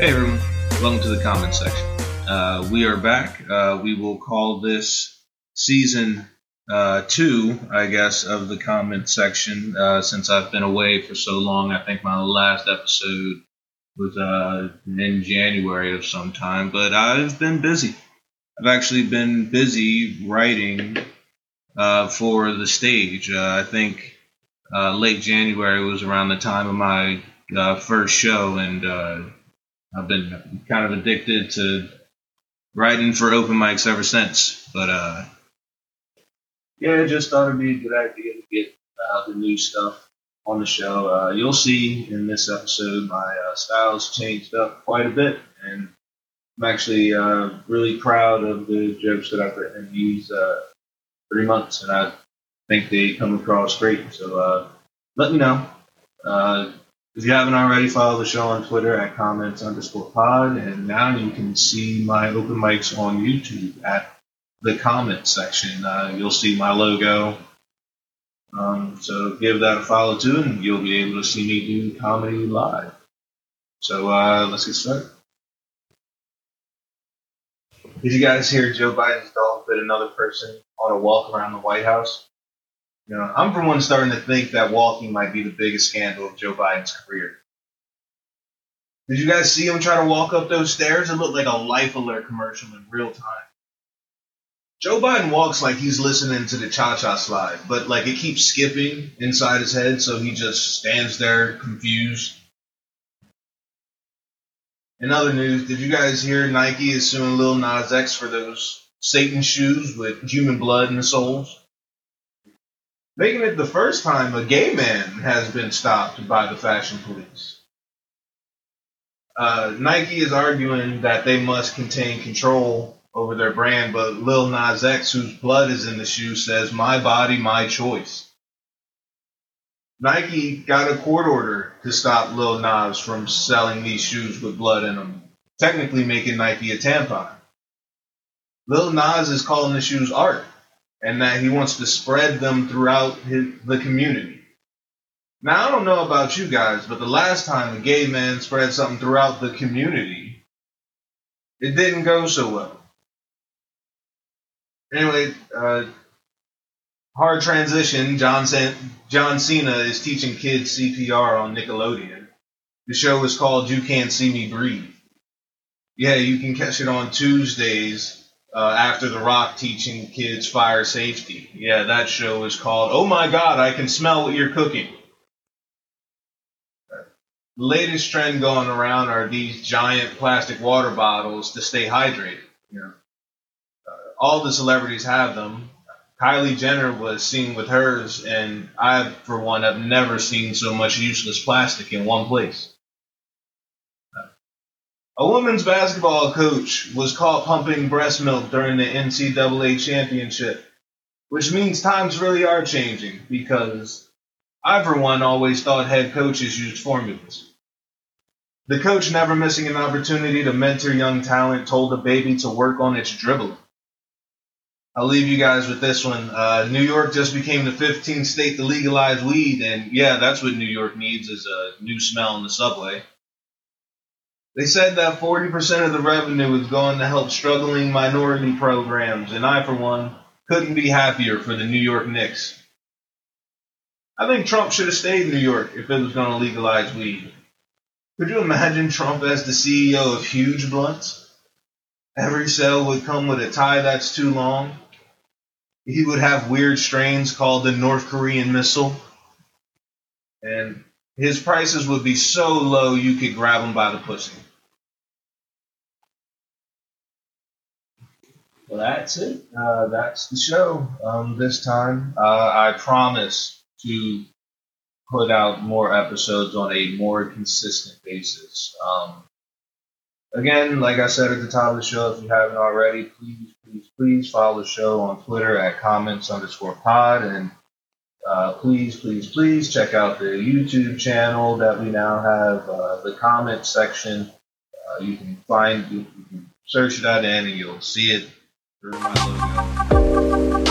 welcome to the comment section. Uh, we are back. Uh, we will call this season uh, two, I guess, of the comment section uh, since I've been away for so long. I think my last episode was uh, in January of some time, but I've been busy. I've actually been busy writing uh, for the stage. I think late January was around the time of my first show, and I've been kind of addicted to writing for open mics ever since. But uh, yeah, I just thought it'd be a good idea to get uh, the new stuff on the show. Uh, you'll see in this episode my uh, style's changed up quite a bit, and I'm actually uh, really proud of the jokes that I've written in these uh, three months, and I think they come across great. So uh, let me know. If you haven't already, follow the show on Twitter at comments underscore pod. And now you can see my open mics on YouTube at the comment section. Uh, you'll see my logo. Um, so give that a follow too, and you'll be able to see me do comedy live. So uh, let's get started. Did you guys hear Joe Biden's dog bit another person on a walk around the White House? Know, I'm for one starting to think that walking might be the biggest scandal of Joe Biden's career. Did you guys see him try to walk up those stairs? It looked like a life alert commercial in real time. Joe Biden walks like he's listening to the cha cha slide, but like it keeps skipping inside his head, so he just stands there confused. In other news, did you guys hear Nike is suing Lil Nas X for those Satan shoes with human blood in the soles? Making it the first time a gay man has been stopped by the fashion police. Uh, Nike is arguing that they must contain control over their brand, but Lil Nas X, whose blood is in the shoe, says, My body, my choice. Nike got a court order to stop Lil Nas from selling these shoes with blood in them, technically making Nike a tampon. Lil Nas is calling the shoes art and that he wants to spread them throughout his, the community. Now, I don't know about you guys, but the last time a gay man spread something throughout the community, it didn't go so well. Anyway, uh, hard transition. John, John Cena is teaching kids CPR on Nickelodeon. The show is called You Can't See Me Breathe. Yeah, you can catch it on Tuesdays uh, after The Rock teaching kids fire safety. Yeah, that show is called Oh My God, I Can Smell What You're Cooking. Latest trend going around are these giant plastic water bottles to stay hydrated. You know, uh, all the celebrities have them. Kylie Jenner was seen with hers, and I, for one, have never seen so much useless plastic in one place. A women's basketball coach was caught pumping breast milk during the NCAA championship, which means times really are changing because I, for one, always thought head coaches used formulas. The coach, never missing an opportunity to mentor young talent, told the baby to work on its dribbling. I'll leave you guys with this one. Uh, New York just became the 15th state to legalize weed, and yeah, that's what New York needs is a new smell in the subway. They said that 40% of the revenue was going to help struggling minority programs, and I, for one, couldn't be happier for the New York Knicks. I think Trump should have stayed in New York if it was going to legalize weed. Could you imagine Trump as the CEO of huge blunts? Every sale would come with a tie that's too long. He would have weird strains called the North Korean missile. And his prices would be so low you could grab him by the pussy. Well, that's it. Uh, that's the show. Um, this time, uh, I promise to put out more episodes on a more consistent basis. Um, again, like I said at the top of the show, if you haven't already, please, please, please follow the show on Twitter at comments underscore pod and uh, please, please, please check out the YouTube channel that we now have, uh, the comment section. Uh, you can find, you, can search that in and you'll see it 哈哈哈哈哈。